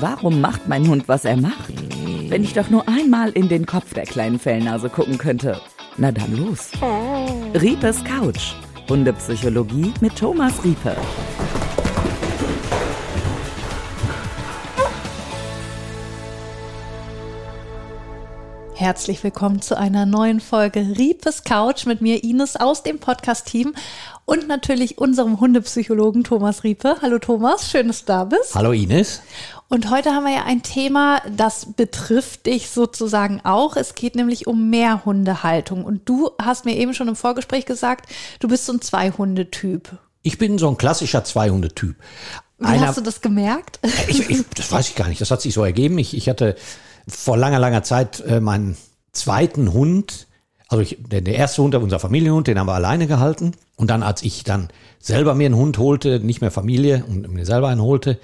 Warum macht mein Hund, was er macht? Wenn ich doch nur einmal in den Kopf der kleinen Fellnase gucken könnte. Na dann los. Riepes Couch. Hundepsychologie mit Thomas Riepe. Herzlich willkommen zu einer neuen Folge Riepes Couch mit mir Ines aus dem Podcast-Team und natürlich unserem Hundepsychologen Thomas Riepe. Hallo Thomas, schön, dass du da bist. Hallo Ines. Und heute haben wir ja ein Thema, das betrifft dich sozusagen auch. Es geht nämlich um Mehrhundehaltung. Und du hast mir eben schon im Vorgespräch gesagt, du bist so ein Zwei-Hunde-Typ. Ich bin so ein klassischer Zwei-Hunde-Typ. Wie hast du das gemerkt? Ich, ich, das weiß ich gar nicht. Das hat sich so ergeben. Ich, ich hatte vor langer, langer Zeit äh, meinen zweiten Hund, also ich, der, der erste Hund, unser Familienhund, den haben wir alleine gehalten. Und dann, als ich dann selber mir einen Hund holte, nicht mehr Familie und mir selber einen holte,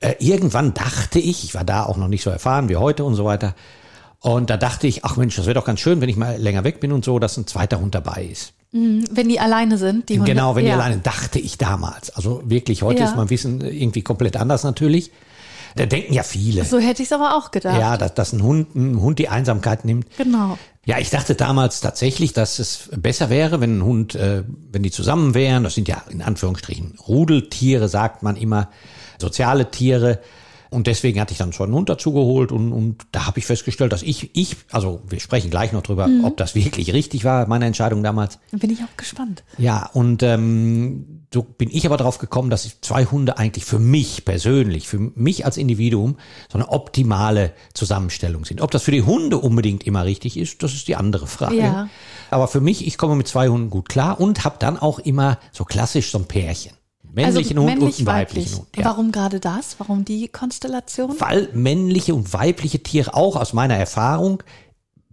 äh, irgendwann dachte ich, ich war da auch noch nicht so erfahren wie heute und so weiter. Und da dachte ich, ach Mensch, das wäre doch ganz schön, wenn ich mal länger weg bin und so, dass ein zweiter Hund dabei ist. Mhm, wenn die alleine sind, die Hunde. Genau, wenn ja. die alleine, dachte ich damals. Also wirklich, heute ja. ist mein Wissen irgendwie komplett anders natürlich. Da denken ja viele. So hätte ich es aber auch gedacht. Ja, dass, dass ein Hund, ein Hund die Einsamkeit nimmt. Genau. Ja, ich dachte damals tatsächlich, dass es besser wäre, wenn ein Hund, äh, wenn die zusammen wären. Das sind ja in Anführungsstrichen Rudeltiere, sagt man immer, soziale Tiere. Und deswegen hatte ich dann schon einen Hund dazu geholt und, und da habe ich festgestellt, dass ich, ich, also wir sprechen gleich noch drüber, mhm. ob das wirklich richtig war, meine Entscheidung damals. Bin ich auch gespannt. Ja, und ähm, so bin ich aber drauf gekommen, dass zwei Hunde eigentlich für mich persönlich, für mich als Individuum so eine optimale Zusammenstellung sind. Ob das für die Hunde unbedingt immer richtig ist, das ist die andere Frage. Ja. Aber für mich, ich komme mit zwei Hunden gut klar und habe dann auch immer so klassisch so ein Pärchen. Männlichen also, Hund männlich, und einen weiblichen Hund. Ja. Warum gerade das? Warum die Konstellation? Weil männliche und weibliche Tiere auch aus meiner Erfahrung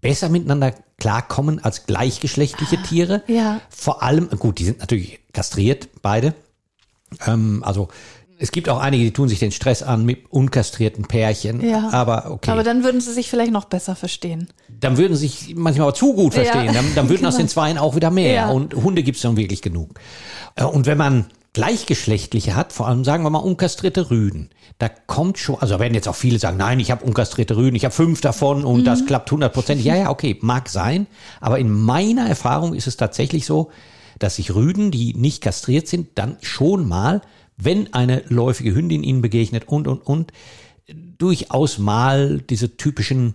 besser miteinander klarkommen als gleichgeschlechtliche ah, Tiere. Ja. Vor allem, gut, die sind natürlich kastriert, beide. Ähm, also es gibt auch einige, die tun sich den Stress an mit unkastrierten Pärchen. Ja. Aber okay. Aber dann würden sie sich vielleicht noch besser verstehen. Dann würden sie sich manchmal aber zu gut verstehen. Ja. Dann, dann würden genau. aus den Zweien auch wieder mehr. Ja. Und Hunde gibt es dann wirklich genug. Äh, und wenn man Gleichgeschlechtliche hat, vor allem sagen wir mal unkastrierte Rüden, da kommt schon, also werden jetzt auch viele sagen, nein, ich habe unkastrierte Rüden, ich habe fünf davon und mhm. das klappt hundertprozentig. Ja, ja, okay, mag sein, aber in meiner Erfahrung ist es tatsächlich so, dass sich Rüden, die nicht kastriert sind, dann schon mal, wenn eine läufige Hündin ihnen begegnet und, und, und, durchaus mal diese typischen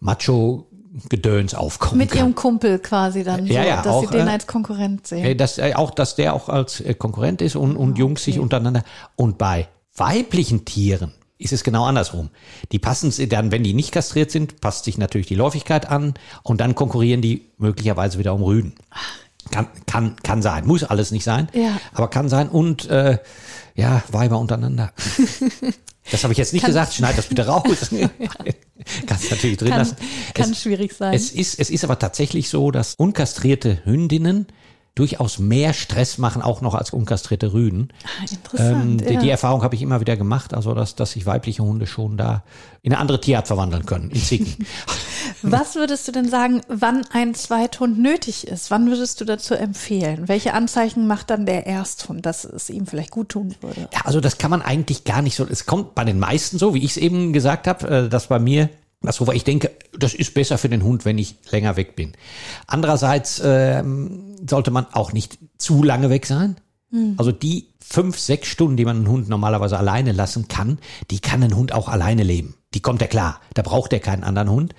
Macho Gedöns aufkommen Mit kann. ihrem Kumpel quasi dann, ja, ja, dass auch, sie den äh, als Konkurrent sehen. Dass, äh, auch, dass der auch als äh, Konkurrent ist und, und oh, Jungs okay. sich untereinander. Und bei weiblichen Tieren ist es genau andersrum. Die passen sie dann, wenn die nicht kastriert sind, passt sich natürlich die Läufigkeit an und dann konkurrieren die möglicherweise wieder um Rüden. Kann, kann, kann sein, muss alles nicht sein, ja. aber kann sein und äh, ja, Weiber untereinander. Das habe ich jetzt nicht kann, gesagt, schneid das bitte raus. Kannst natürlich drin kann, lassen. Kann es, schwierig sein. Es ist, es ist aber tatsächlich so, dass unkastrierte Hündinnen durchaus mehr Stress machen, auch noch als unkastrierte Rüden. Ah, interessant. Ähm, die, ja. die, Erfahrung habe ich immer wieder gemacht, also dass, dass sich weibliche Hunde schon da in eine andere Tierart verwandeln können, in Zicken. Was würdest du denn sagen, wann ein Zweithund nötig ist? Wann würdest du dazu empfehlen? Welche Anzeichen macht dann der Ersthund, dass es ihm vielleicht gut tun würde? Ja, also das kann man eigentlich gar nicht so. Es kommt bei den meisten so, wie ich es eben gesagt habe, äh, dass bei mir das, wobei ich denke, das ist besser für den Hund, wenn ich länger weg bin. Andererseits ähm, sollte man auch nicht zu lange weg sein. Mhm. Also die fünf, sechs Stunden, die man einen Hund normalerweise alleine lassen kann, die kann ein Hund auch alleine leben. Die kommt ja klar. Da braucht er keinen anderen Hund,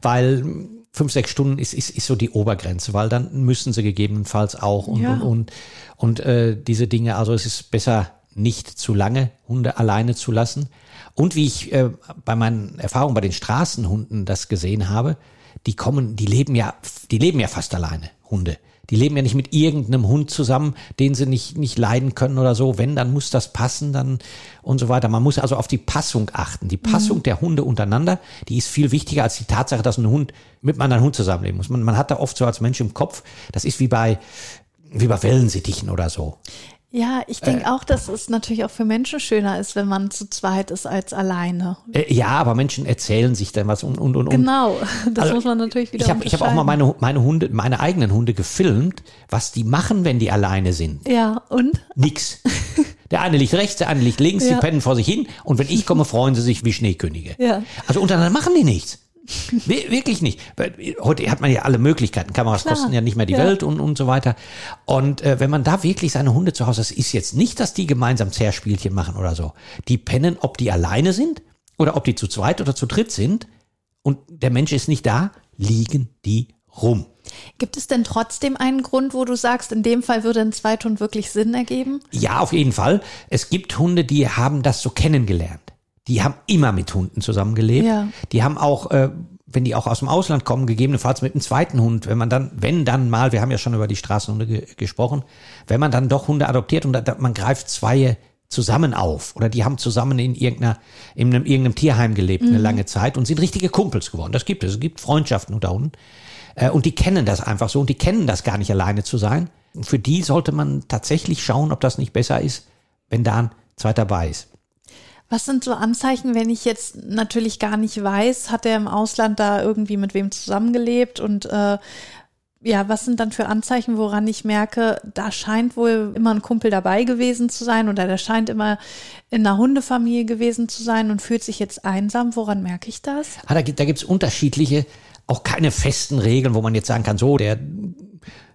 weil fünf, sechs Stunden ist, ist, ist so die Obergrenze, weil dann müssen sie gegebenenfalls auch und, ja. und, und, und äh, diese Dinge. Also es ist besser, nicht zu lange Hunde alleine zu lassen. Und wie ich äh, bei meinen Erfahrungen bei den Straßenhunden das gesehen habe, die kommen, die leben ja, die leben ja fast alleine, Hunde. Die leben ja nicht mit irgendeinem Hund zusammen, den sie nicht, nicht leiden können oder so. Wenn, dann muss das passen, dann und so weiter. Man muss also auf die Passung achten. Die Passung mhm. der Hunde untereinander, die ist viel wichtiger als die Tatsache, dass ein Hund mit einem anderen Hund zusammenleben muss. Man, man hat da oft so als Mensch im Kopf, das ist wie bei, wie bei Wellensittichen oder so. Ja, ich denke äh, auch, dass es natürlich auch für Menschen schöner ist, wenn man zu zweit ist als alleine. Äh, ja, aber Menschen erzählen sich dann was und und und. Genau, das also, muss man natürlich wieder. Ich habe hab auch mal meine meine Hunde, meine eigenen Hunde gefilmt, was die machen, wenn die alleine sind. Ja und? Nix. Der eine liegt rechts, der andere liegt links, Ja. die pennen vor sich hin und wenn ich komme, freuen sie sich wie Schneekönige. Ja. Also untereinander machen die nichts. Wir- Wirklich nicht. Heute hat man ja alle Möglichkeiten. Kameras Klar. kosten ja nicht mehr die Ja. Welt und, und so weiter. Und äh, wenn man da wirklich seine Hunde zu Hause, das ist jetzt nicht, dass die gemeinsam Zerspielchen machen oder so. Die pennen, ob die alleine sind oder ob die zu zweit oder zu dritt sind und der Mensch ist nicht da, liegen die rum. Gibt es denn trotzdem einen Grund, wo du sagst, in dem Fall würde ein Zweithund wirklich Sinn ergeben? Ja, auf jeden Fall. Es gibt Hunde, die haben das so kennengelernt. Die haben immer mit Hunden zusammengelebt. Ja. Die haben auch, äh, wenn die auch aus dem Ausland kommen, gegebenenfalls mit einem zweiten Hund, wenn man dann, wenn dann mal, wir haben ja schon über die Straßenhunde ge gesprochen, wenn man dann doch Hunde adoptiert und da, da, man greift zwei zusammen auf oder die haben zusammen in irgendeiner in einem, irgendeinem Tierheim gelebt eine lange Zeit und sind richtige Kumpels geworden. Das gibt es. Es gibt Freundschaften unter Hunden. Äh, Und die kennen das einfach so und die kennen das gar nicht alleine zu sein. Und für die sollte man tatsächlich schauen, ob das nicht besser ist, wenn da ein zweiter dabei ist. Was sind so Anzeichen, wenn ich jetzt natürlich gar nicht weiß, hat er im Ausland da irgendwie mit wem zusammengelebt und äh, ja, was sind dann für Anzeichen, woran ich merke, da scheint wohl immer ein Kumpel dabei gewesen zu sein oder der scheint immer in einer Hundefamilie gewesen zu sein und fühlt sich jetzt einsam. Woran merke ich das? Ah, da gibt gibt's unterschiedliche, auch keine festen Regeln, wo man jetzt sagen kann, so, der,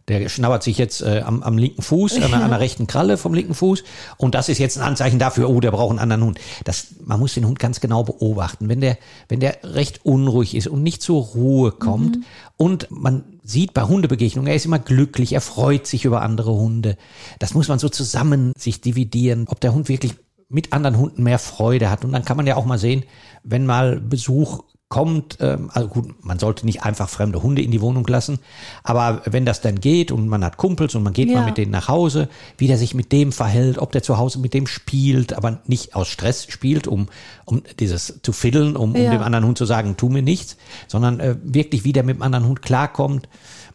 der schnabbert sich jetzt äh, am, am linken Fuß, an, der- an der rechten Kralle vom linken Fuß. Und das ist jetzt ein Anzeichen dafür, oh, der braucht einen anderen Hund. Das, man muss den Hund ganz genau beobachten. Wenn der, wenn der recht unruhig ist und nicht zur Ruhe kommt und man sieht bei Hundebegegnungen, er ist immer glücklich, er freut sich über andere Hunde. Das muss man so zusammen sich dividieren, ob der Hund wirklich mit anderen Hunden mehr Freude hat. Und dann kann man ja auch mal sehen, wenn mal Besuch kommt, ähm, also gut, man sollte nicht einfach fremde Hunde in die Wohnung lassen, aber wenn das dann geht und man hat Kumpels und man geht Ja. mal mit denen nach Hause, wie der sich mit dem verhält, ob der zu Hause mit dem spielt, aber nicht aus Stress spielt, um, um dieses zu fiddeln, um, um Ja. dem anderen Hund zu sagen, tu mir nichts, sondern äh, wirklich, wie der mit dem anderen Hund klarkommt.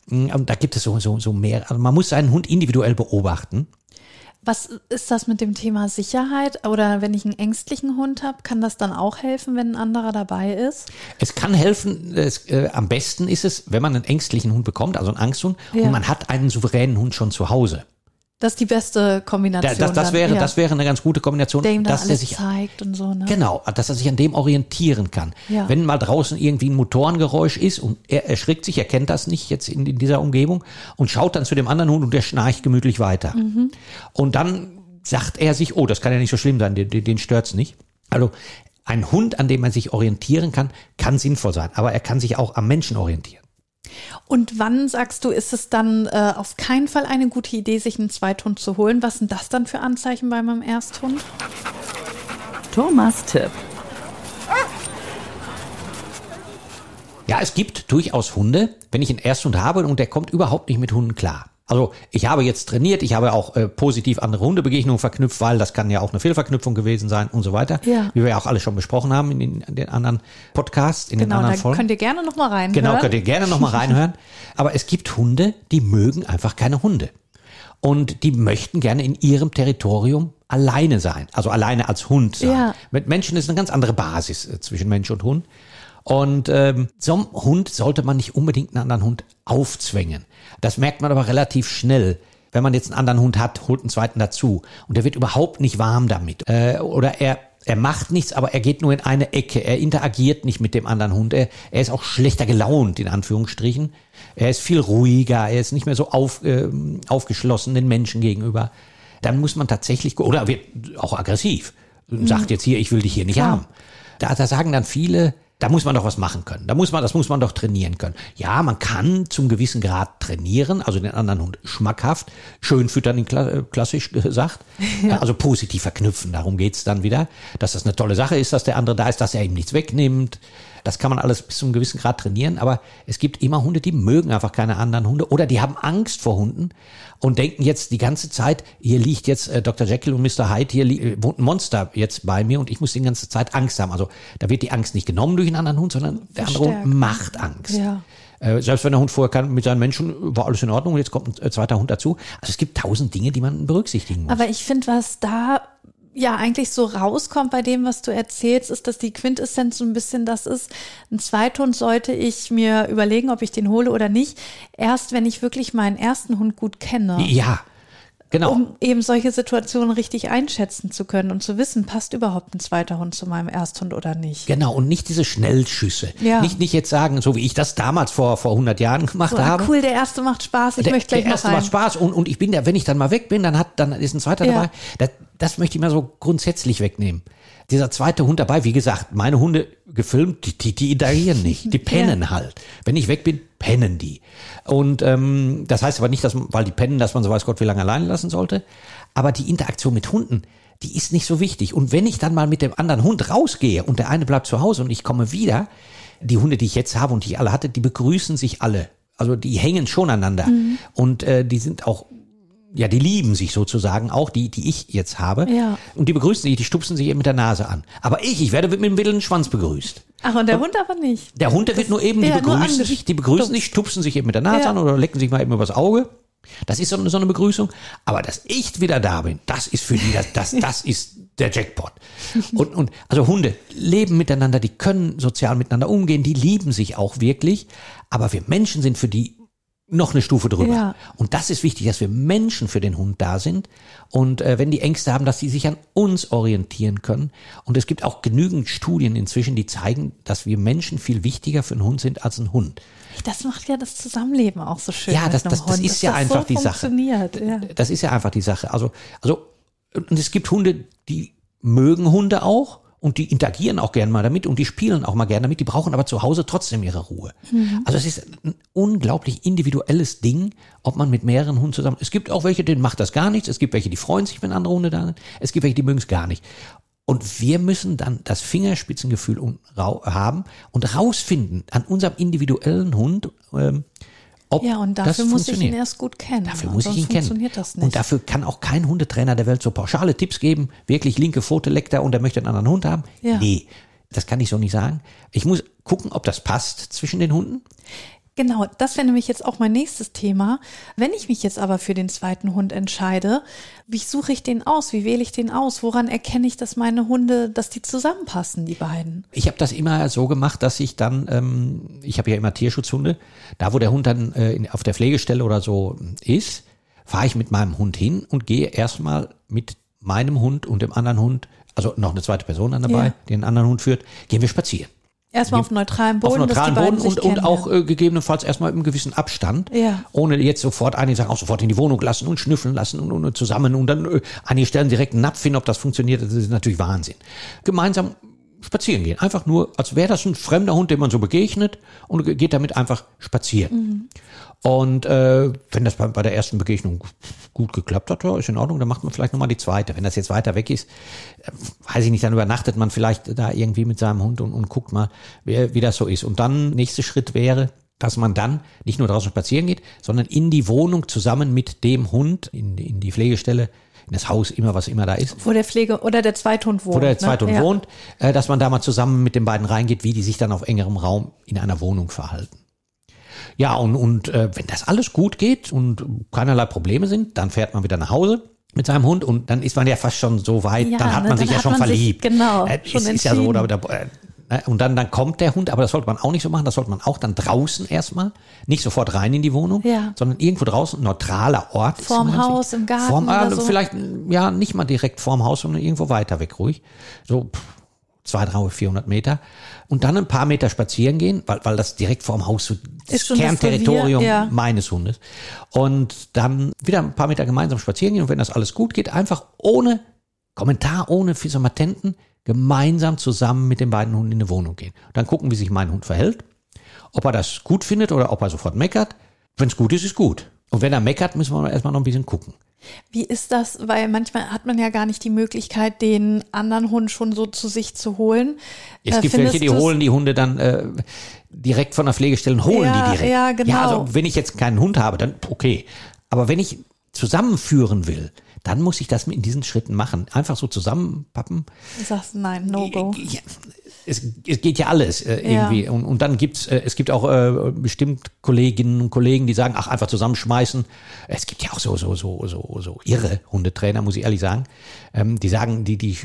Mm, Und da gibt es so, so, so mehr. Also man muss seinen Hund individuell beobachten. Was ist das mit dem Thema Sicherheit? Oder wenn ich einen ängstlichen Hund habe, kann das dann auch helfen, wenn ein anderer dabei ist? Es kann helfen, es, äh, am besten ist es, wenn man einen ängstlichen Hund bekommt, also einen Angsthund, Ja. und man hat einen souveränen Hund schon zu Hause. Das ist die beste Da, Kombination. das, das, dann, wäre, ja. das wäre eine ganz gute Kombination, dann dass er alles sich zeigt und so. Ne? Genau, dass er sich an dem orientieren kann. Ja. Wenn mal draußen irgendwie ein Motorengeräusch ist und er erschrickt sich, er kennt das nicht jetzt in, in dieser Umgebung und schaut dann zu dem anderen Hund und der schnarcht gemütlich weiter. Mhm. Und dann sagt er sich, oh, das kann ja nicht so schlimm sein, den, den, den stört's nicht. Also ein Hund, an dem man sich orientieren kann, kann sinnvoll sein, aber er kann sich auch am Menschen orientieren. Und wann sagst du, ist es dann äh, auf keinen Fall eine gute Idee, sich einen Zweithund zu holen? Was sind das dann für Anzeichen bei meinem Ersthund? Thomas Tipp. Ja, es gibt durchaus Hunde, wenn ich einen Ersthund habe und der kommt überhaupt nicht mit Hunden klar. Also ich habe jetzt trainiert, ich habe auch äh, positiv andere Hundebegegnungen verknüpft, weil das kann ja auch eine Fehlverknüpfung gewesen sein und so weiter. Ja. Wie wir ja auch alle schon besprochen haben in den, in den anderen Podcasts, in den Genau, da anderen Folgen. könnt ihr gerne noch mal rein. Genau, könnt ihr gerne nochmal reinhören. Aber es gibt Hunde, die mögen einfach keine Hunde. Und die möchten gerne in ihrem Territorium alleine sein. Also alleine als Hund sein. Ja. Mit Menschen ist eine ganz andere Basis äh, zwischen Mensch und Hund. Und ähm, so einem Hund sollte man nicht unbedingt einen anderen Hund aufzwängen. Das merkt man aber relativ schnell. Wenn man jetzt einen anderen Hund hat, holt einen zweiten dazu. Und der wird überhaupt nicht warm damit. Äh, oder er, er macht nichts, aber er geht nur in eine Ecke. Er interagiert nicht mit dem anderen Hund. Er, er ist auch schlechter gelaunt, in Anführungsstrichen. Er ist viel ruhiger. Er ist nicht mehr so auf, äh, aufgeschlossen den Menschen gegenüber. Dann muss man tatsächlich, oder wird auch aggressiv. Sagt jetzt hier, ich will dich hier nicht Klar. haben. Da, da sagen dann viele, da muss man doch was machen können. Da muss man, das muss man doch trainieren können. Ja, man kann zum gewissen Grad trainieren, also den anderen Hund schmackhaft, schön füttern, kla äh, klassisch gesagt. Also positiv verknüpfen, darum geht's dann wieder. Dass das eine tolle Sache ist, dass der andere da ist, dass er ihm nichts wegnimmt. Das kann man alles bis zu einem gewissen Grad trainieren, aber es gibt immer Hunde, die mögen einfach keine anderen Hunde oder die haben Angst vor Hunden und denken jetzt die ganze Zeit, hier liegt jetzt äh, Dr. Jekyll und Mr. Hyde, hier äh, wohnt ein Monster jetzt bei mir und ich muss die ganze Zeit Angst haben. Also da wird die Angst nicht genommen durch einen anderen Hund, sondern der andere Hund macht Angst. Ja. Äh, selbst wenn der Hund vorher kann, mit seinen Menschen war alles in Ordnung und jetzt kommt ein zweiter Hund dazu. Also es gibt tausend Dinge, die man berücksichtigen muss. Aber ich finde, was da ja eigentlich so rauskommt bei dem, was du erzählst, ist, dass die Quintessenz so ein bisschen das ist. Ein Zweithund sollte ich mir überlegen, ob ich den hole oder nicht. Erst wenn ich wirklich meinen ersten Hund gut kenne. ja, Genau. um eben solche Situationen richtig einschätzen zu können und zu wissen, passt überhaupt ein zweiter Hund zu meinem Ersthund oder nicht. Genau, und nicht diese Schnellschüsse. Ja. Nicht, nicht jetzt sagen, so wie ich das damals vor, vor 100 Jahren gemacht So, habe. cool, der erste macht Spaß, ich der, möchte gleich der erste macht Spaß und, und ich bin da, wenn ich dann mal weg bin, dann hat, dann ist ein zweiter Ja. dabei. Das, das möchte ich mal so grundsätzlich wegnehmen. Dieser zweite Hund dabei, wie gesagt, meine Hunde gefilmt, die, die, die interagieren nicht, die pennen halt. Wenn ich weg bin, pennen die. Und ähm, das heißt aber nicht, dass man, weil die pennen, dass man so weiß Gott wie lange allein lassen sollte. Aber die Interaktion mit Hunden, die ist nicht so wichtig. Und wenn ich dann mal mit dem anderen Hund rausgehe und der eine bleibt zu Hause und ich komme wieder, die Hunde, die ich jetzt habe und die ich alle hatte, die begrüßen sich alle. Also die hängen schon aneinander. Und äh, die sind auch ja, die lieben sich sozusagen, auch die, die ich jetzt habe. Ja. Und die begrüßen sich, die stupsen sich eben mit der Nase an. Aber ich, ich werde mit dem wilden Schwanz begrüßt. Ach, und der Hund aber nicht. Der Hund, der wird nur eben, die begrüßen sich, die begrüßen sich, stupsen sich eben mit der Nase Ja. an oder lecken sich mal eben übers Auge. Das ist so eine, so eine Begrüßung. Aber dass ich wieder da bin, das ist für die, das, das, das ist der Jackpot. Und, und, also Hunde leben miteinander, die können sozial miteinander umgehen, die lieben sich auch wirklich. Aber wir Menschen sind für die noch eine Stufe drüber. Ja. Und das ist wichtig, dass wir Menschen für den Hund da sind. Und äh, wenn die Ängste haben, dass sie sich an uns orientieren können. Und es gibt auch genügend Studien inzwischen, die zeigen, dass wir Menschen viel wichtiger für einen Hund sind als ein Hund. Das macht ja das Zusammenleben auch so schön. Ja, das- das- das ist ja das einfach so die Sache. Ja. Das ist ja einfach die Sache. Also, also, und es gibt Hunde, die mögen Hunde auch und die interagieren auch gern mal damit und die spielen auch mal gern damit, die brauchen aber zu Hause trotzdem ihre Ruhe. Also es ist ein unglaublich individuelles Ding, ob man mit mehreren Hunden zusammen. Es gibt auch welche, denen macht das gar nichts. Es gibt welche, die freuen sich, wenn andere Hunde da sind. Es gibt welche, die mögen es gar nicht. Und wir müssen dann das Fingerspitzengefühl haben und rausfinden an unserem individuellen Hund, ähm, ob ja, und dafür muss ich ihn erst gut kennen. Dafür muss ich ihn kennen. funktioniert das nicht. Und dafür kann auch kein Hundetrainer der Welt so pauschale Tipps geben, wirklich linke Pfote leckt er und er möchte einen anderen Hund haben. Ja. Nee, das kann ich so nicht sagen. Ich muss gucken, ob das passt zwischen den Hunden. Genau, das wäre nämlich jetzt auch mein nächstes Thema. Wenn ich mich jetzt aber für den zweiten Hund entscheide, wie suche ich den aus? Wie wähle ich den aus? Woran erkenne ich, dass meine Hunde, dass die zusammenpassen, die beiden? Ich habe das immer so gemacht, dass ich dann, ähm, ich habe ja immer Tierschutzhunde, da wo der Hund dann äh, in, auf der Pflegestelle oder so ist, fahre ich mit meinem Hund hin und gehe erstmal mit meinem Hund und dem anderen Hund, also noch eine zweite Person dann dabei, Ja. die einen anderen Hund führt, gehen wir spazieren. Erstmal auf neutralem Boden, auf beiden Boden und, und auch äh, gegebenenfalls erstmal im gewissen Abstand, Ja. ohne jetzt sofort einige sagen, auch sofort in die Wohnung lassen und schnüffeln lassen und, und zusammen und dann äh, einige stellen direkt einen Napf hin, ob das funktioniert, das ist natürlich Wahnsinn. Gemeinsam spazieren gehen, einfach nur, als wäre das ein fremder Hund, dem man so begegnet und geht damit einfach spazieren. Und äh, wenn das bei, bei der ersten Begegnung gut geklappt hat, ja, ist in Ordnung, dann macht man vielleicht nochmal die zweite. Wenn das jetzt weiter weg ist, äh, weiß ich nicht, dann übernachtet man vielleicht da irgendwie mit seinem Hund und, und guckt mal, wie, wie das so ist. Und dann, nächster Schritt wäre, dass man dann nicht nur draußen spazieren geht, sondern in die Wohnung zusammen mit dem Hund, in, in die Pflegestelle, in das Haus, immer was immer da ist, Wo der Pflege oder der Zweithund wohnt. wo der zweite ne? Hund ja. wohnt, äh, dass man da mal zusammen mit den beiden reingeht, wie die sich dann auf engerem Raum in einer Wohnung verhalten. Ja, und, und äh, wenn das alles gut geht und keinerlei Probleme sind, dann fährt man wieder nach Hause mit seinem Hund und dann ist man ja fast schon so weit, Ja, dann hat ne, man sich ja schon man sich, verliebt. genau, äh, schon es ist ja so, da, da, äh, ne, und dann, dann kommt der Hund, aber das sollte man auch nicht so machen, das sollte man auch dann draußen erstmal, nicht sofort rein in die Wohnung, Ja. sondern irgendwo draußen, neutraler Ort. ist Vorm Haus, im Garten Vorm, äh, oder so. Vielleicht, ja, nicht mal direkt vorm Haus, sondern irgendwo weiter weg, ruhig. So, pff, zwei, drei, 400 Meter und dann ein paar Meter spazieren gehen, weil, weil das direkt vorm Haus so das das Kernterritorium Revier, ja. meines Hundes. Und dann wieder ein paar Meter gemeinsam spazieren gehen und wenn das alles gut geht, einfach ohne Kommentar, ohne Fisomatenten, gemeinsam zusammen mit den beiden Hunden in die Wohnung gehen. Dann gucken, wie sich mein Hund verhält, ob er das gut findet oder ob er sofort meckert. Wenn es gut ist, ist gut. Und wenn er meckert, müssen wir erstmal noch ein bisschen gucken. Wie ist das? Weil manchmal hat man ja gar nicht die Möglichkeit, den anderen Hund schon so zu sich zu holen. Es Äh, gibt welche, die holen die Hunde dann äh, direkt von der Pflegestelle und holen Ja, die direkt. ja, genau. Ja, also wenn ich jetzt keinen Hund habe, dann okay. Aber wenn ich zusammenführen will, dann muss ich das in diesen Schritten machen. Einfach so zusammenpappen. Du sagst nein, no go. Ja, es, es geht ja alles äh, Ja. irgendwie. Und, und dann gibt's, äh, es gibt auch äh, bestimmt Kolleginnen und Kollegen, die sagen, ach, einfach zusammenschmeißen. Es gibt ja auch so, so, so, so, so irre Hundetrainer, muss ich ehrlich sagen. Ähm, die sagen, die, die,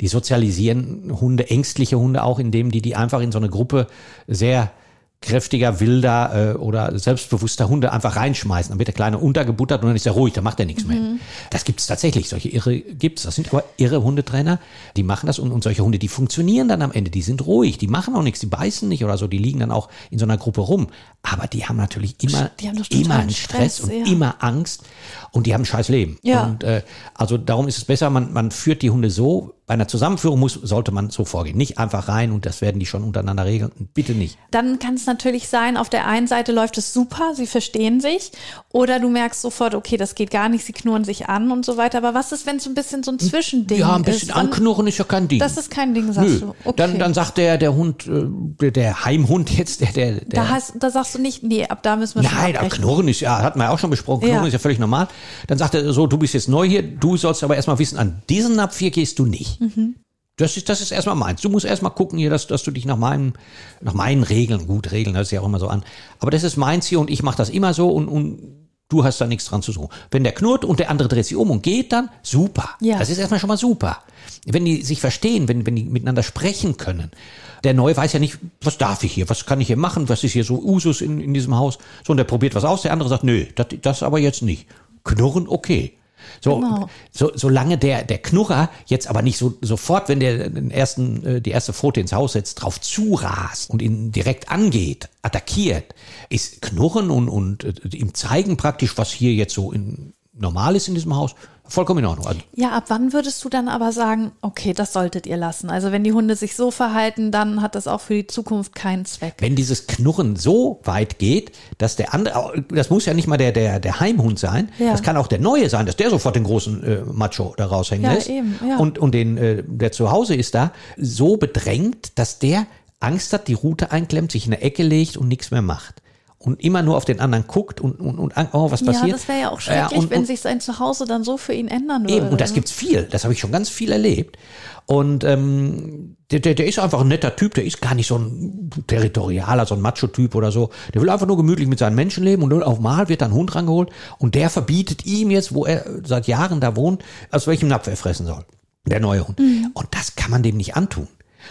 die sozialisieren Hunde, ängstliche Hunde auch, indem die die einfach in so eine Gruppe sehr kräftiger, wilder äh, oder selbstbewusster Hunde einfach reinschmeißen. Dann wird der Kleine untergebuttert und dann ist er ruhig, dann macht er nichts mehr. Das gibt es tatsächlich, solche Irre gibt's. Das sind aber irre Hundetrainer, die machen das und, und solche Hunde, die funktionieren dann am Ende, die sind ruhig, die machen auch nichts, die beißen nicht oder so, die liegen dann auch in so einer Gruppe rum. Aber die haben natürlich immer, haben immer einen Stress, Stress, und ja. immer Angst und die haben ein scheiß Leben. Ja. Und äh, also darum ist es besser, man, man führt die Hunde so, bei einer Zusammenführung muss, sollte man so vorgehen. Nicht einfach rein und das werden die schon untereinander regeln. Bitte nicht. Dann kann es natürlich sein, auf der einen Seite läuft es super, sie verstehen sich, oder du merkst sofort, okay, das geht gar nicht, sie knurren sich an und so weiter. Aber was ist, wenn es so ein bisschen so ein Zwischending Ja, ein bisschen ist? Anknurren ist ja kein Ding. Das ist kein Ding, sagst Nö. du. Okay. Dann, dann sagt der, der Hund, äh, der, der Heimhund jetzt, der, der, der da, hast, da sagst du nicht, nee, ab da müssen wir schon Nein, abbrechen. Knurren ist ja, hatten wir ja auch schon besprochen, Knurren Ja. ist ja völlig normal. Dann sagt er so, du bist jetzt neu hier, du sollst aber erstmal wissen, an diesen Napf hier gehst du nicht. Mhm. Das ist, das ist erstmal meins. Du musst erstmal gucken hier, dass, dass du dich nach meinem, nach meinen Regeln, gut, Regeln hört sich ja auch immer so an. Aber das ist meins hier und ich mache das immer so und, und du hast da nichts dran zu suchen. Wenn der knurrt und der andere dreht sich um und geht dann, super. Ja. Das ist erstmal schon mal super. Wenn die sich verstehen, wenn, wenn die miteinander sprechen können. Der Neue weiß ja nicht, was darf ich hier, was kann ich hier machen, was ist hier so Usus in, in diesem Haus. So, und der probiert was aus, der andere sagt, nö, das, das aber jetzt nicht. Knurren, okay. So, Genau. so, solange der, der Knurrer jetzt aber nicht so, sofort, wenn der den ersten, äh, die erste Pfote ins Haus setzt, drauf zurast und ihn direkt angeht, attackiert, ist Knurren und, und äh, ihm zeigen praktisch, was hier jetzt so in, normal ist in diesem Haus, vollkommen in Ordnung. Also, Ja, ab wann würdest du dann aber sagen, okay, das solltet ihr lassen? Also wenn die Hunde sich so verhalten, dann hat das auch für die Zukunft keinen Zweck. wenn dieses Knurren so weit geht, dass der andere, das muss ja nicht mal der, der, der Heimhund sein, Ja. das kann auch der Neue sein, dass der sofort den großen äh, Macho da raushängen Ja, lässt eben, ja. und, und den, äh, der zu Hause ist da, so bedrängt, dass der Angst hat, die Rute einklemmt, sich in der Ecke legt und nichts mehr macht. Und immer nur auf den anderen guckt und, und, und oh, was passiert? Ja, das wäre ja auch schrecklich, und, wenn und, sich sein Zuhause dann so für ihn ändern würde. Eben, und das gibt's viel. Das habe ich schon ganz viel erlebt. Und ähm, der, der, der ist einfach ein netter Typ, der ist gar nicht so ein territorialer, so ein Macho-Typ oder so. Der will einfach nur gemütlich mit seinen Menschen leben und auf Mal wird dann ein Hund rangeholt und der verbietet ihm jetzt, wo er seit Jahren da wohnt, aus welchem Napf er fressen soll. Der neue Hund. Und das kann man dem nicht antun.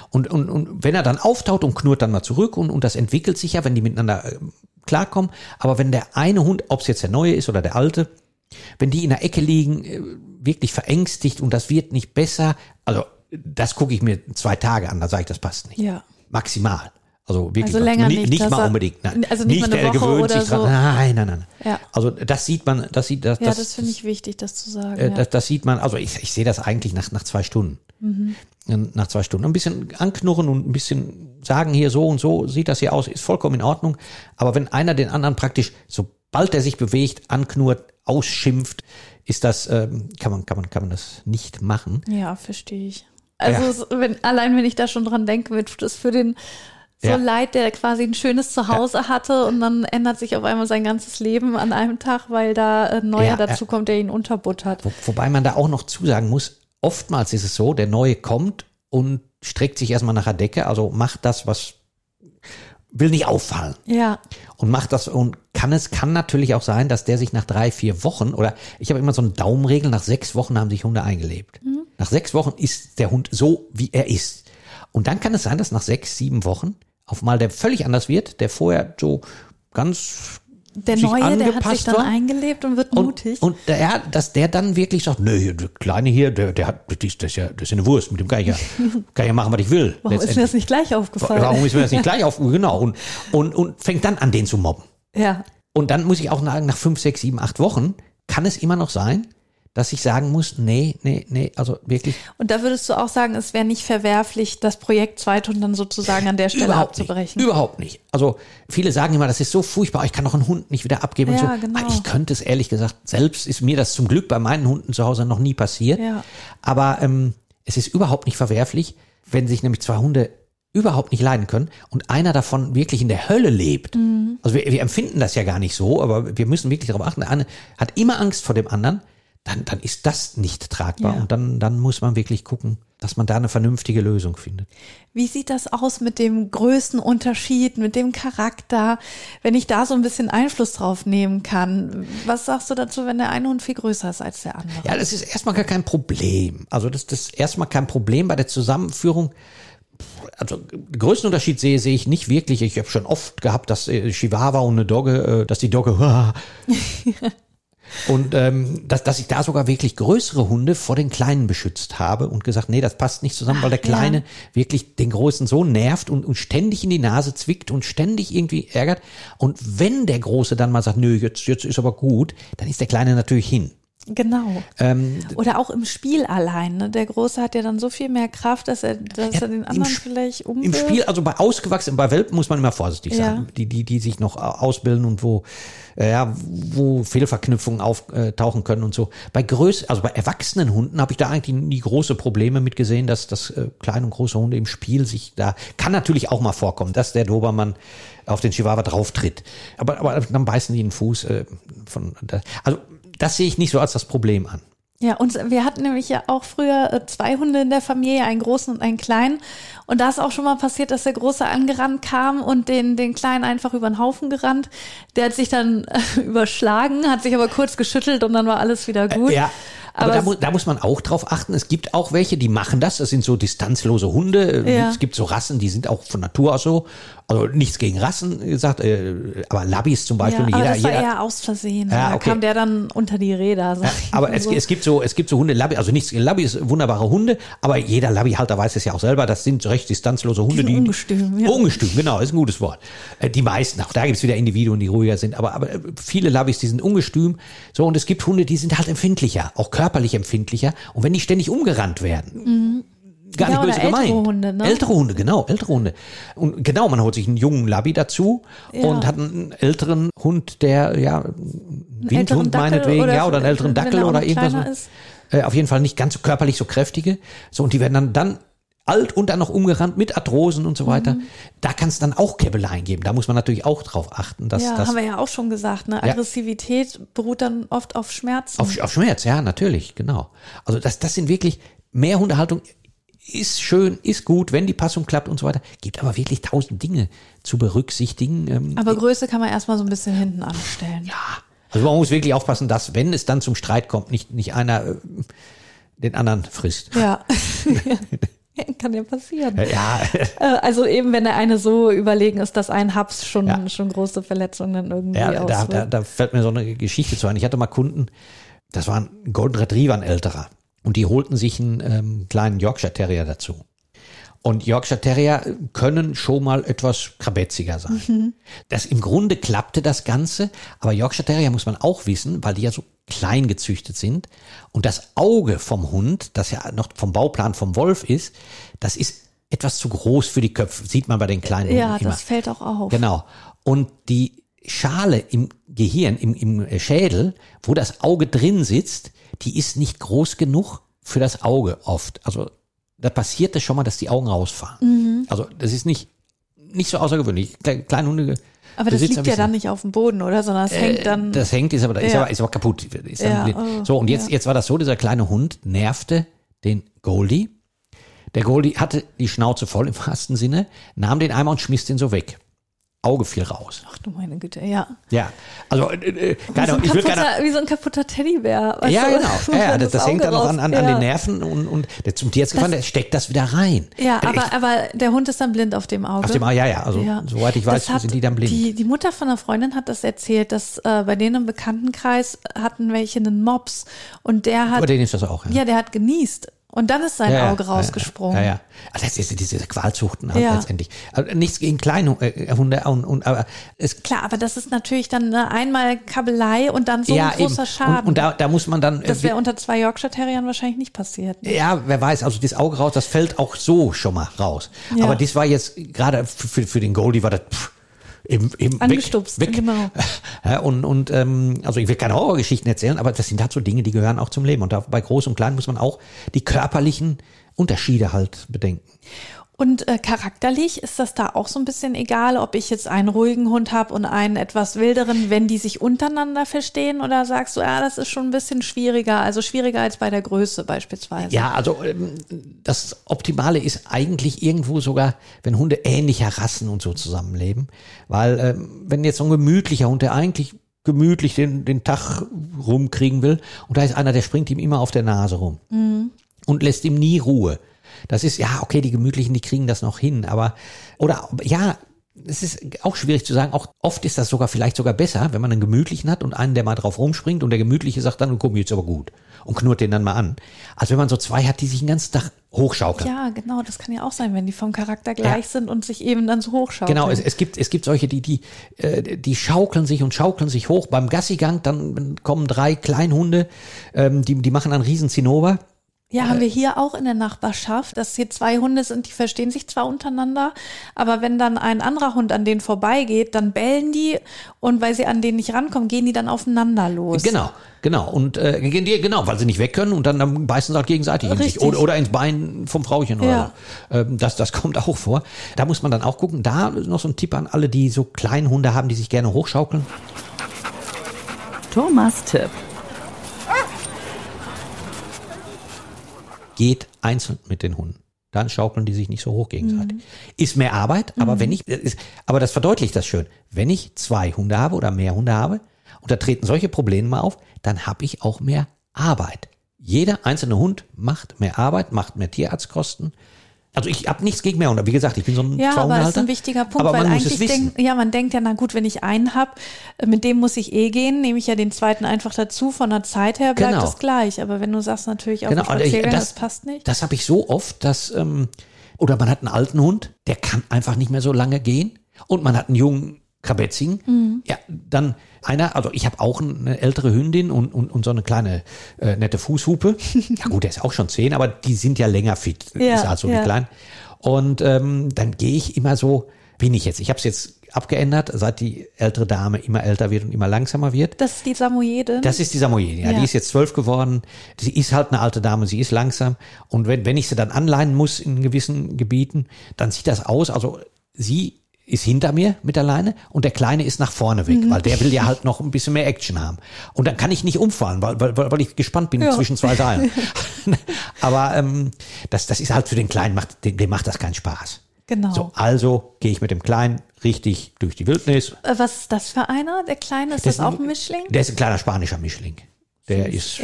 Und, und, und wenn er dann auftaucht und knurrt dann mal zurück und, und das entwickelt sich ja, wenn die miteinander äh, klarkommen. Aber wenn der eine Hund, ob es jetzt der neue ist oder der alte, wenn die in der Ecke liegen, äh, wirklich verängstigt und das wird nicht besser, also das gucke ich mir zwei Tage an, da sage ich, das passt nicht. Ja. Maximal. Also wirklich Also länger nicht, nicht, nicht mal unbedingt. Nein. also nicht mal eine der Woche gewöhnt sich dran. so. Nein, nein, nein. Ja. Also das sieht man, das sieht das, Ja, das, das finde ich wichtig, das zu sagen. äh, ja. das, das sieht man, also ich, ich sehe das eigentlich nach, nach zwei Stunden. Mhm. Nach zwei Stunden. Ein bisschen anknurren und ein bisschen sagen hier so und so sieht das hier aus, ist vollkommen in Ordnung. Aber wenn einer den anderen praktisch, sobald er sich bewegt, anknurrt, ausschimpft, ist das, ähm, kann man, kann man, kann man das nicht machen. Ja, verstehe ich. Also Ja. wenn, allein wenn ich da schon dran denke, wird das für den so Ja. leid, der quasi ein schönes Zuhause hatte und dann ändert sich auf einmal sein ganzes Leben an einem Tag, weil da ein neuer Ja, dazu kommt, der ihn unterbuttert. Wo, wobei man da auch noch zusagen muss, oftmals ist es so, der Neue kommt und streckt sich erstmal nach der Decke, also macht das, was will nicht auffallen. Ja, und macht das und kann es kann natürlich auch sein, dass der sich nach drei vier Wochen oder ich habe immer so eine Daumenregel nach sechs Wochen haben sich Hunde eingelebt. Nach sechs Wochen ist der Hund so wie er ist und dann kann es sein, dass nach sechs sieben Wochen auf mal der völlig anders wird, der vorher so ganz der Neue, der hat sich dann war. eingelebt und wird und, mutig. und der, dass der dann wirklich sagt, nö, der Kleine hier, der, der hat, das ist, das ist ja, das ist ja eine Wurst, mit dem kann ich ja, kann ich ja machen, was ich will. Warum ist mir das nicht gleich aufgefallen? Warum ist mir das nicht gleich auf? Genau. Und, und, und fängt dann an, den zu mobben. Ja, Und dann muss ich auch sagen, nach fünf, sechs, sieben, acht Wochen kann es immer noch sein, dass ich sagen muss, nee, nee, nee, also wirklich und da würdest du auch sagen, es wäre nicht verwerflich, das Projekt Zweithund dann sozusagen an der Stelle überhaupt nicht. abzubrechen. Überhaupt nicht. Also viele sagen immer, das ist so furchtbar, ich kann doch einen Hund nicht wieder abgeben und Ja, so. genau. Ich könnte es ehrlich gesagt, selbst ist mir das zum Glück bei meinen Hunden zu Hause noch nie passiert. Ja. Aber ähm, es ist überhaupt nicht verwerflich, wenn sich nämlich zwei Hunde überhaupt nicht leiden können und einer davon wirklich in der Hölle lebt. Mhm. Also wir, wir empfinden das ja gar nicht so, aber wir müssen wirklich darauf achten, der eine hat immer Angst vor dem anderen, dann, dann ist das nicht tragbar Ja. und dann, dann muss man wirklich gucken, dass man da eine vernünftige Lösung findet. Wie sieht das aus mit dem Größenunterschied, mit dem Charakter, wenn ich da so ein bisschen Einfluss drauf nehmen kann? Was sagst du dazu, wenn der eine Hund viel größer ist als der andere? Ja, das ist erstmal gar kein Problem. Also das, das ist erstmal kein Problem bei der Zusammenführung. also den größten Unterschied sehe, sehe ich nicht wirklich. Ich habe schon oft gehabt, dass äh, Chihuahua und eine Dogge, äh, dass die Dogge und ähm, dass, dass ich da sogar wirklich größere Hunde vor den Kleinen beschützt habe und gesagt, nee, das passt nicht zusammen, weil der Kleine ja. wirklich den Großen so nervt und, und ständig in die Nase zwickt und ständig irgendwie ärgert. Und wenn der Große dann mal sagt, nö, jetzt, jetzt ist aber gut, dann ist der Kleine natürlich hin. Genau. Ähm, Oder auch im Spiel allein. Ne? Der Große hat ja dann so viel mehr Kraft, dass er, dass Ja, er den im anderen vielleicht Im umwirft. Spiel, also bei ausgewachsenen, bei Welpen muss man immer vorsichtig Ja. sein. Die, die, die sich noch ausbilden und wo, äh, ja, wo Fehlverknüpfungen auftauchen können und so. Bei größ, also bei erwachsenen Hunden habe ich da eigentlich nie große Probleme mit gesehen, dass, dass äh, kleine und große Hunde im Spiel sich da, kann natürlich auch mal vorkommen, dass der Dobermann auf den Chihuahua drauf tritt. Aber, aber dann beißen die den Fuß äh, von, also das sehe ich nicht so als das Problem an. Ja, und wir hatten nämlich ja auch früher äh, zwei Hunde in der Familie, einen großen und einen kleinen. Und da ist auch schon mal passiert, dass der Große angerannt kam und den, den Kleinen einfach über den Haufen gerannt. Der hat sich dann äh, überschlagen, hat sich aber kurz geschüttelt und dann war alles wieder gut. Ja. Aber, Aber da, mu da muss man auch drauf achten. Es gibt auch welche, die machen das. Das sind so distanzlose Hunde. Ja. Es gibt so Rassen, die sind auch von Natur aus so. Also nichts gegen Rassen gesagt, äh, aber Labis zum Beispiel. Ja, aber jeder, das war jeder, eher aus Versehen. Ja, da okay. kam der dann unter die Räder. Ja, aber es, so. es gibt so, es gibt so Hunde, Labby, also nichts, Labby ist wunderbare Hunde, aber jeder Labbyhalter weiß es ja auch selber, das sind recht distanzlose Hunde, sind die, ungestüm, ja. Ungestüm, genau, ist ein gutes Wort. Äh, Die meisten, auch da gibt es wieder Individuen, die ruhiger sind, aber, aber äh, viele Labbys, die sind ungestüm, so, und es gibt Hunde, die sind halt empfindlicher, auch körperlich empfindlicher, und wenn die ständig umgerannt werden, gar Ja, nicht böse oder ältere gemeint. Hunde, ne? Ältere Hunde, genau, ältere Hunde. Und genau, man holt sich einen jungen Labby dazu Ja. und hat einen älteren Hund, der, ja, Windhund meinetwegen, oder ja, oder einen älteren Dackel er oder irgendwas. ist. Äh, auf jeden Fall nicht ganz so körperlich so kräftige. So, und die werden dann, dann alt und dann noch umgerannt mit Arthrosen und so weiter. Mhm. Da kann es dann auch Käbeleien geben. Da muss man natürlich auch drauf achten, dass Ja, das haben wir ja auch schon gesagt. Ne? Ja. Aggressivität beruht dann oft auf Schmerzen. auf, auf Schmerz, ja, natürlich, genau. Also das, das sind wirklich mehr Hundehaltung ist schön, ist gut, wenn die Passung klappt und so weiter. Gibt aber wirklich tausend Dinge zu berücksichtigen. Ähm, aber Größe kann man erstmal so ein bisschen hinten anstellen. ja, also man muss wirklich aufpassen, dass, wenn es dann zum Streit kommt, nicht, nicht einer äh, den anderen frisst. Ja. Kann ja passieren. Ja, Äh, Also eben, wenn der eine so überlegen ist, dass ein Haps schon, Ja. schon große Verletzungen dann irgendwie Ja, da, da, da fällt mir so eine Geschichte zu ein. Ich hatte mal Kunden, das waren Golden Retriever, ein älterer. Und die holten sich einen ähm, kleinen Yorkshire Terrier dazu. Und Yorkshire Terrier können schon mal etwas krabetziger sein. Das im Grunde klappte das Ganze, aber Yorkshire Terrier muss man auch wissen, weil die ja so klein gezüchtet sind. Und das Auge vom Hund, das ja noch vom Bauplan vom Wolf ist, das ist etwas zu groß für die Köpfe. Sieht man bei den kleinen ja, Hunden immer. das fällt auch auf. Genau. Und die Schale im Gehirn, im, im Schädel, wo das Auge drin sitzt, die ist nicht groß genug für das Auge oft. Also da passiert es schon mal, dass die Augen rausfahren. Mhm. Also das ist nicht, nicht so außergewöhnlich. Kle- Kleine Hunde. Aber das liegt ja dann nicht auf dem Boden, oder? Sondern es hängt dann. Äh, Das hängt, ist aber, ist Ja. aber, ist aber kaputt. Ist Ja, oh, so, und jetzt, ja. jetzt war das so, dieser kleine Hund nervte den Goldie. Der Goldie hatte die Schnauze voll im wahrsten Sinne, nahm den einmal und schmiss den so weg. Auge fiel raus. Ach du meine Güte, ja. Ja, also äh, äh, keine, so, ich will keine, kaputter, wie so ein kaputter Teddybär. ja du? genau, ja, ja, das, das hängt Auge dann noch an, an, raus- an ja. den Nerven und, und der zum Tierarzt gefahren, der steckt das wieder rein. Ja, aber, aber der Hund ist dann blind auf dem Auge. auf dem, ah, ja, ja, also Ja. soweit ich weiß, hat sind die dann blind. Die, die Mutter von einer Freundin hat das erzählt, dass äh, bei denen im Bekanntenkreis hatten welche einen Mops und der hat, aber denen ist das auch, ja. ja, der hat genießt und dann ist sein ja, ja, Auge rausgesprungen. Ja, ja. Also das ist diese Qualzuchten halt Ja. letztendlich. Also nichts gegen kleine äh, Hunde und, und aber es Klar, aber das ist natürlich dann ne, einmal Kabelei und dann so ja, ein großer eben. Schaden. Und, und da, da muss man dann äh, das wäre unter zwei Yorkshire Terriern wahrscheinlich nicht passiert. Ne? Ja, wer weiß, also das Auge raus, das fällt auch so schon mal raus. Ja. Aber das war jetzt gerade für, für, für den Goldie war das pff, eben, eben Angestupst, weg, weg. genau. Ja, und und ähm, also ich will keine Horrorgeschichten erzählen, aber das sind halt so Dinge, die gehören auch zum Leben. Und da bei Groß und Klein muss man auch die körperlichen Unterschiede halt bedenken. Und äh, charakterlich ist das da auch so ein bisschen egal, ob ich jetzt einen ruhigen Hund habe und einen etwas wilderen, wenn die sich untereinander verstehen? Oder sagst du, ja, das ist schon ein bisschen schwieriger, also schwieriger als bei der Größe beispielsweise? Ja, also ähm, das Optimale ist eigentlich irgendwo sogar, wenn Hunde ähnlicher Rassen und so zusammenleben. Weil ähm, wenn jetzt so ein gemütlicher Hund, der eigentlich gemütlich den, den Tag rumkriegen will, und da ist einer, der springt ihm immer auf der Nase rum und lässt ihm nie Ruhe. Das ist, ja, okay, die Gemütlichen, die kriegen das noch hin, aber, oder, ja, es ist auch schwierig zu sagen. Auch oft ist das sogar vielleicht sogar besser, wenn man einen gemütlichen hat und einen, der mal drauf rumspringt und der gemütliche sagt dann, komm jetzt aber gut und knurrt den dann mal an. Als wenn man so zwei hat, die sich den ganzen Tag hochschaukeln. Ja, genau, das kann ja auch sein, wenn die vom Charakter gleich ja. sind und sich eben dann so hochschaukeln. Genau, es, es gibt es gibt solche, die die äh, die schaukeln sich und schaukeln sich hoch beim Gassigang. Dann kommen drei Kleinhunde, ähm, die die machen einen riesen Zinnober ja, haben wir hier auch in der Nachbarschaft, dass hier zwei Hunde sind, die verstehen sich zwar untereinander, aber wenn dann ein anderer Hund an denen vorbeigeht, dann bellen die und weil sie an denen nicht rankommen, gehen die dann aufeinander los. Genau, genau. Und äh, gehen die, genau, weil sie nicht weg können und dann, dann beißen sie halt gegenseitig in sich. Oder, oder ins Bein vom Frauchen oder ja. so. Ähm, das, das kommt auch vor. Da muss man dann auch gucken. Da noch so ein Tipp an alle, die so kleine Hunde haben, die sich gerne hochschaukeln. Thomas Tipp. Geht einzeln mit den Hunden. Dann schaukeln die sich nicht so hoch gegenseitig. Mhm. Ist mehr Arbeit, aber mhm. wenn ich, ist, aber das verdeutlicht das schön. Wenn ich zwei Hunde habe oder mehr Hunde habe und da treten solche Probleme mal auf, dann habe ich auch mehr Arbeit. Jeder einzelne Hund macht mehr Arbeit, macht mehr Tierarztkosten, also ich habe nichts gegen Mehrhunde. Wie gesagt, ich bin so ein Ja, aber das ist ein wichtiger Punkt, weil eigentlich denkt, ja, man denkt ja, na gut, wenn ich einen hab, mit dem muss ich eh gehen, nehme ich ja den zweiten einfach dazu. Von der Zeit her bleibt genau. es gleich. Aber wenn du sagst natürlich auch genau, Spaziergang, das, das passt nicht. Das habe ich so oft, dass ähm, oder man hat einen alten Hund, der kann einfach nicht mehr so lange gehen, und man hat einen jungen Krabetzing. Mhm. Ja, dann einer, also ich habe auch eine ältere Hündin und, und, und so eine kleine äh, nette Fußhupe. ja gut, der ist auch schon zehn, aber die sind ja länger fit, ja, ist also ja. nicht klein. Und ähm, dann gehe ich immer so, bin ich jetzt, ich habe es jetzt abgeändert, seit die ältere Dame immer älter wird und immer langsamer wird. Das ist die Samoyedin? Das ist die Samoyedin, ja, ja. Die ist jetzt zwölf geworden. Sie ist halt eine alte Dame, sie ist langsam. Und wenn, wenn ich sie dann anleihen muss in gewissen Gebieten, dann sieht das aus, also sie ist hinter mir mit der Leine und der Kleine ist nach vorne weg, mhm. weil der will ja halt noch ein bisschen mehr Action haben. Und dann kann ich nicht umfallen, weil, weil, weil ich gespannt bin ja. zwischen zwei Seilen. Aber ähm, das, das ist halt für den Kleinen, macht, dem, dem macht das keinen Spaß. Genau. So, also gehe ich mit dem Kleinen richtig durch die Wildnis. Äh, was ist das für einer? Der Kleine, ist das, das auch ein Mischling? Der ist ein kleiner spanischer Mischling. Der ist.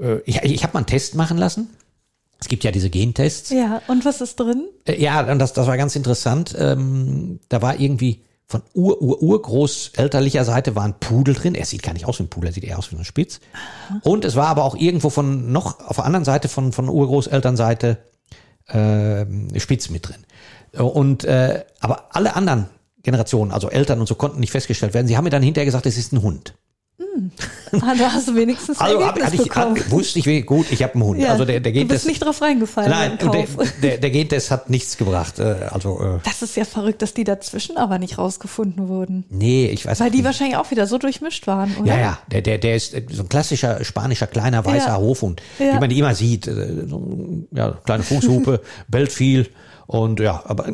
äh, ich ich habe mal einen Test machen lassen. Es gibt ja diese Gentests. Ja, und was ist drin? Äh, ja, und das, das war ganz interessant. Ähm, da war irgendwie von ur, ur, urgroßelterlicher Seite war ein Pudel drin. Er sieht gar nicht aus wie ein Pudel, er sieht eher aus wie ein Spitz. Und es war aber auch irgendwo von noch auf der anderen Seite von, von Urgroßelternseite äh, Spitz mit drin. Und äh, aber alle anderen Generationen, also Eltern und so, konnten nicht festgestellt werden. Sie haben mir dann hinterher gesagt, es ist ein Hund. Hm. Also hast du wenigstens ein also, Ergebnis ich, bekommen. Hab, wusste ich, gut, ich habe einen Hund. Ja, also der, der Gentest, du bist nicht drauf reingefallen. Nein, der, der, der Gentest hat nichts gebracht. Äh, also, äh, das ist ja verrückt, dass die dazwischen aber nicht rausgefunden wurden. Nee, ich weiß Weil die wahrscheinlich auch wieder so durchmischt waren, oder? Ja, ja, der, der, der ist so ein klassischer spanischer kleiner weißer ja. Hofhund, ja. wie man die immer sieht. Äh, so, ja, kleine Fußhupe, bellt viel und ja, aber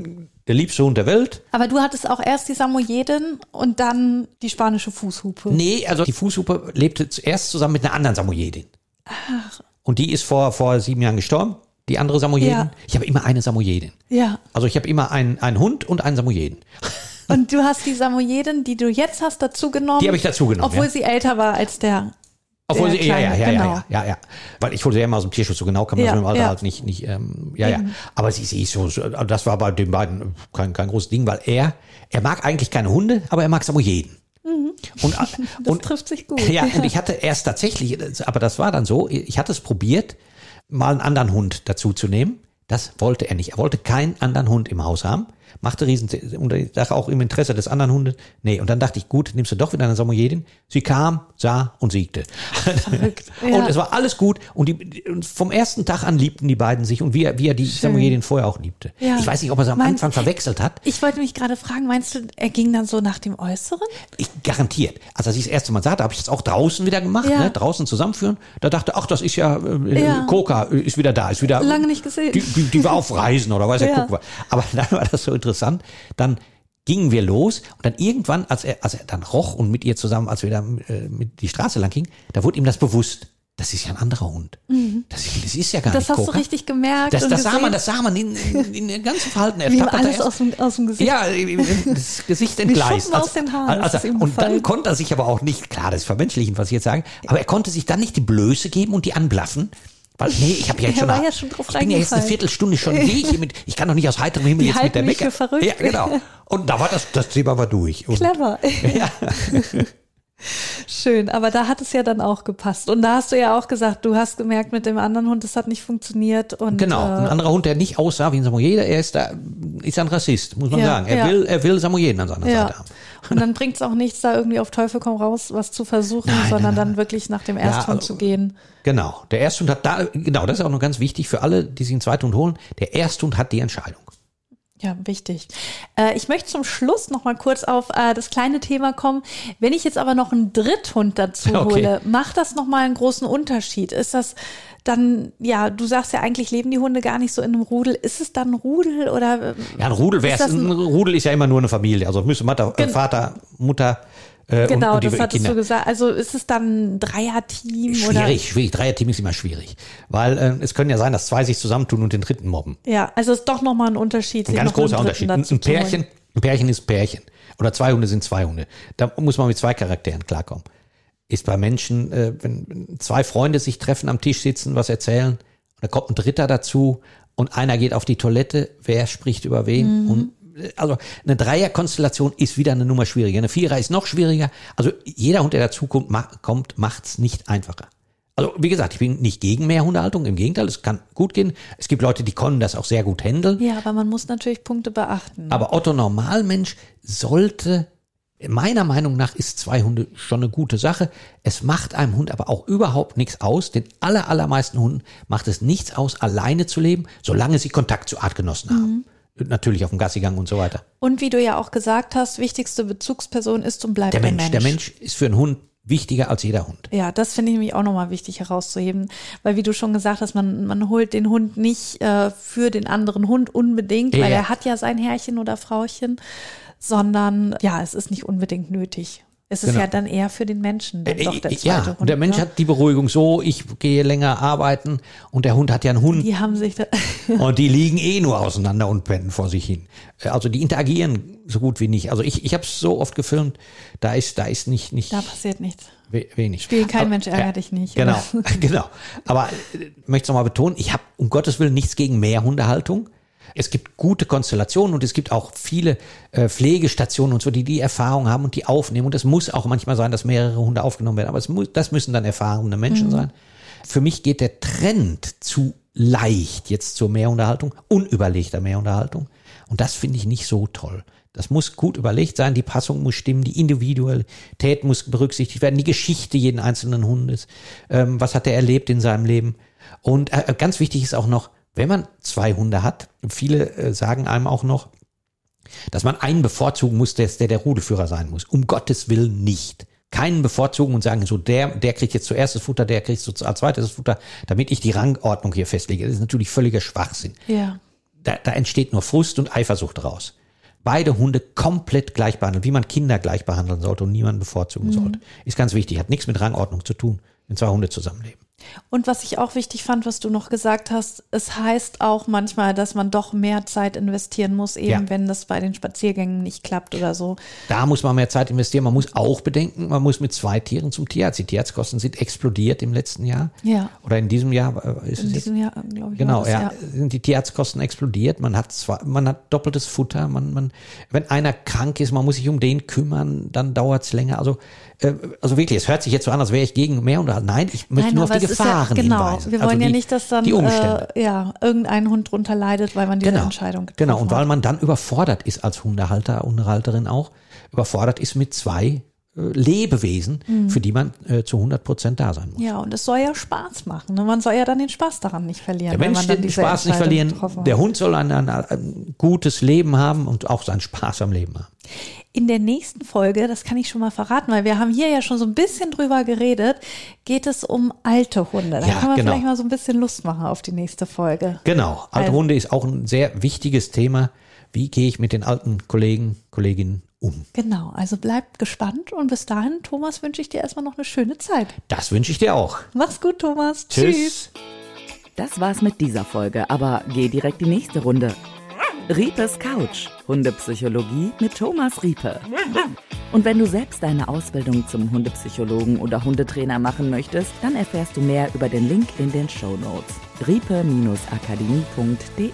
der liebste Hund der Welt. Aber du hattest auch erst die Samoyedin und dann die spanische Fußhupe. Nee, also die Fußhupe lebte zuerst zusammen mit einer anderen Samoyedin. Ach. Und die ist vor, vor sieben Jahren gestorben. Die andere Samoyedin. Ja. Ich habe immer eine Samoyedin. Ja. Also ich habe immer einen, einen Hund und einen Samoyedin. Und du hast die Samoyedin, die du jetzt hast, dazu genommen. Die habe ich dazu genommen. Obwohl ja. sie älter war als der obwohl sie, ja, ja, ja, genau. ja, ja, ja, Weil ich wurde ja immer aus dem Tierschutz, so genau kann man ja, das im Alter ja. halt nicht, nicht, ähm, ja, ja. Aber sie, sie ist so, so, also das war bei den beiden kein, kein großes Ding, weil er, er mag eigentlich keine Hunde, aber er mag Samoyeden. Mhm. Und, das und, trifft sich gut. Ja, und ich hatte erst tatsächlich, aber das war dann so, ich hatte es probiert, mal einen anderen Hund dazu zu nehmen. Das wollte er nicht. Er wollte keinen anderen Hund im Haus haben machte riesen, und ich dachte auch im Interesse des anderen Hundes, nee, und dann dachte ich, gut, nimmst du doch wieder eine Samoyedin. Sie kam, sah und siegte. Ja. Und es war alles gut und die, vom ersten Tag an liebten die beiden sich und wie er, wie er die Schön. Samoyedin vorher auch liebte. Ja. Ich weiß nicht, ob er es am meinst, Anfang verwechselt hat. Ich wollte mich gerade fragen, meinst du, er ging dann so nach dem Äußeren? Ich, garantiert. Also als ich das erste Mal sah, da habe ich das auch draußen wieder gemacht, ja. ne, draußen zusammenführen. Da dachte, ach, das ist ja, äh, ja. Koka ist wieder da, ist wieder. Lange nicht gesehen. Die, die, die war auf Reisen oder weiß ja. guck Aber dann war das so interessant. Dann gingen wir los und dann irgendwann, als er, als er dann roch und mit ihr zusammen, als wir da äh, mit die Straße lang gingen, da wurde ihm das bewusst. Das ist ja ein anderer Hund. Mhm. Das, das, ist ja gar das nicht Das hast Coca. du richtig gemerkt. Das, das sah man, das sah man in, in, in den ganzen Verhalten. Er Wie alles aus dem, aus dem Gesicht. Ja, das Gesicht entgleist. Also, aus den Haaren. Also, und dann konnte er sich aber auch nicht, klar, das ist vermenschlichen, was ich jetzt sage, aber er konnte sich dann nicht die Blöße geben und die anblaffen, Weil, nee, ich habe ja jetzt schon, eine- ja schon ich bin ja jetzt eine. Viertelstunde schon gehe ich mit, ich kann doch nicht aus heiterem Himmel Die jetzt mit der verrückt. Ja, genau. Und da war das, das Thema war durch. Und Clever. Schön, aber da hat es ja dann auch gepasst. Und da hast du ja auch gesagt, du hast gemerkt mit dem anderen Hund, das hat nicht funktioniert. Und, Genau, ein Äh, anderer Hund, der nicht aussah wie ein Samoyeder, er ist da, ist ein Rassist, muss man Ja, sagen. Er ja. will, er will Samoyeden an seiner ja. Seite haben. Und dann bringt es auch nichts, da irgendwie auf Teufel komm raus, was zu versuchen, Nein, sondern nein, dann wirklich nach dem Ersthund also- zu gehen. Genau, der Ersthund hat da, genau, das ist auch noch ganz wichtig für alle, die sich einen Zweithund holen. Der Ersthund hat die Entscheidung. Ja, wichtig. Äh, ich möchte zum Schluss noch mal kurz auf äh, das kleine Thema kommen. Wenn ich jetzt aber noch einen Dritthund dazu Okay. hole, macht das noch mal einen großen Unterschied? Ist das dann, ja, du sagst ja eigentlich leben die Hunde gar nicht so in einem Rudel. Ist es dann ein Rudel oder? Ja, ein Rudel wäre Ist das ein, ein- Rudel ist ja immer nur eine Familie. Also müsste Mutter, äh, Vater, Mutter äh, Genau, und, und das hattest Kinder. du gesagt. Also ist es dann ein Dreierteam oder? Schwierig, schwierig. Dreierteam ist immer schwierig. Weil äh, es können ja sein, dass zwei sich zusammentun und den dritten mobben. Ja, also ist doch noch mal ein Unterschied. Ein ganz großer Unterschied. Ein, ein. Pärchen, ein Pärchen ist Pärchen. Oder zwei Hunde sind zwei Hunde. Da muss man mit zwei Charakteren klarkommen. Ist bei Menschen, äh, wenn, zwei Freunde sich treffen, am Tisch sitzen, was erzählen, und da kommt ein Dritter dazu und einer geht auf die Toilette, wer spricht über wen? Mhm. Und also eine Dreierkonstellation ist wieder eine Nummer schwieriger. Eine Vierer ist noch schwieriger. Also jeder Hund, der dazukommt, macht, kommt, macht's nicht einfacher. Also wie gesagt, ich bin nicht gegen mehr Hundehaltung, im Gegenteil, es kann gut gehen. Es gibt Leute, die können das auch sehr gut handeln. Ja, aber man muss natürlich Punkte beachten. Aber Otto Normalmensch sollte, meiner Meinung nach, ist zwei Hunde schon eine gute Sache. Es macht einem Hund aber auch überhaupt nichts aus. Den aller, allermeisten Hunden macht es nichts aus, alleine zu leben, solange sie Kontakt zu Artgenossen haben. Natürlich auf dem Gassigang und so weiter. Und wie du ja auch gesagt hast, wichtigste Bezugsperson ist und bleibt Der der Mensch, Mensch. der Mensch ist für einen Hund wichtiger als jeder Hund. Ja, das finde ich nämlich auch nochmal wichtig herauszuheben, weil wie du schon gesagt hast, man, man holt den Hund nicht äh, für den anderen Hund unbedingt, weil Ja. er hat ja sein Herrchen oder Frauchen, sondern ja, es ist nicht unbedingt nötig. Es ist Genau. ja dann eher für den Menschen dann doch der Äh, zweite ja, Hund. und der Mensch ne? hat die Beruhigung so, ich gehe länger arbeiten und der Hund hat ja einen Hund Die haben sich da, und die liegen eh nur auseinander und pennen vor sich hin. Äh, Also die interagieren so gut wie nicht. Also ich, ich habe es so oft gefilmt, da ist, da ist nicht, nicht da passiert nichts. we- wenig. Spiel kein Aber- Mensch ärger ja, dich nicht. Genau, genau. Aber äh, ich möchte es nochmal betonen, ich habe um Gottes Willen nichts gegen mehr Hundehaltung. Es gibt gute Konstellationen und es gibt auch viele äh, Pflegestationen und so, die die Erfahrung haben und die aufnehmen. Und es muss auch manchmal sein, dass mehrere Hunde aufgenommen werden. Aber es muss, das müssen dann erfahrene Menschen Mhm. sein. Für mich geht der Trend zu leicht jetzt zur Mehrunterhaltung, unüberlegter Mehrunterhaltung. Und das finde ich nicht so toll. Das muss gut überlegt sein, die Passung muss stimmen, die Individualität muss berücksichtigt werden, die Geschichte jeden einzelnen Hundes. Ähm, was hat er erlebt in seinem Leben? Und äh, ganz wichtig ist auch noch, wenn man zwei Hunde hat, viele äh, sagen einem auch noch, dass man einen bevorzugen muss, der, der Rudelführer sein muss. Um Gottes Willen nicht. Keinen bevorzugen und sagen, so der, der kriegt jetzt zuerst das Futter, der kriegt so als zweites das Futter, damit ich die Rangordnung hier festlege. Das ist natürlich völliger Schwachsinn. Ja. Da, da entsteht nur Frust und Eifersucht raus. Beide Hunde komplett gleich behandeln, wie man Kinder gleich behandeln sollte und niemanden bevorzugen sollte. Ist ganz wichtig, hat nichts mit Rangordnung zu tun, wenn zwei Hunde zusammenleben. Und was ich auch wichtig fand, was du noch gesagt hast, es heißt auch manchmal, dass man doch mehr Zeit investieren muss, eben Ja. wenn das bei den Spaziergängen nicht klappt oder so. Da muss man mehr Zeit investieren. Man muss auch bedenken, man muss mit zwei Tieren zum Tierarzt. Die Tierarztkosten sind explodiert im letzten Jahr. Ja. Oder in diesem Jahr äh, ist In es jetzt diesem Jahr, glaube ich. Genau, das, ja, sind die Tierarztkosten explodiert. Man hat zwar, man hat doppeltes Futter. Man, man, wenn einer krank ist, man muss sich um den kümmern, dann dauert's länger. Also, also wirklich, es hört sich jetzt so an, als wäre ich gegen mehr und nein, ich möchte Nein, nur auf die Gefahren ja, genau. hinweisen. Wir Also wollen ja die- nicht, dass dann. Äh, ja, irgendein Hund drunter leidet, weil man diese genau, Entscheidung getroffen genau. Und weil man dann überfordert ist als Hundehalter, Hundehalterin auch, überfordert ist mit zwei äh, Lebewesen, Mhm. für die man äh, zu 100 Prozent da sein muss. Ja, und es soll ja Spaß machen. Ne? Man soll ja dann den Spaß daran nicht verlieren. Der wenn Mensch man dann den Spaß nicht verlieren. Der. Hund soll ein, ein, ein gutes Leben haben und auch seinen Spaß am Leben haben. In der nächsten Folge, das kann ich schon mal verraten, weil wir haben hier ja schon so ein bisschen drüber geredet, geht es um alte Hunde. Da Ja, kann man genau. vielleicht mal so ein bisschen Lust machen auf die nächste Folge. Genau, alte Also- Hunde ist auch ein sehr wichtiges Thema. Wie gehe ich mit den alten Kollegen, Kolleginnen um? Genau, also bleibt gespannt und bis dahin, Thomas, wünsche ich dir erstmal noch eine schöne Zeit. Das wünsche ich dir auch. Mach's gut, Thomas. Tschüss. Das war's mit dieser Folge, aber geh direkt die nächste Runde. Riepes Couch, Hundepsychologie mit Thomas Riepe. Und wenn du selbst deine Ausbildung zum Hundepsychologen oder Hundetrainer machen möchtest, dann erfährst du mehr über den Link in den Show Notes. riepe-akademie.de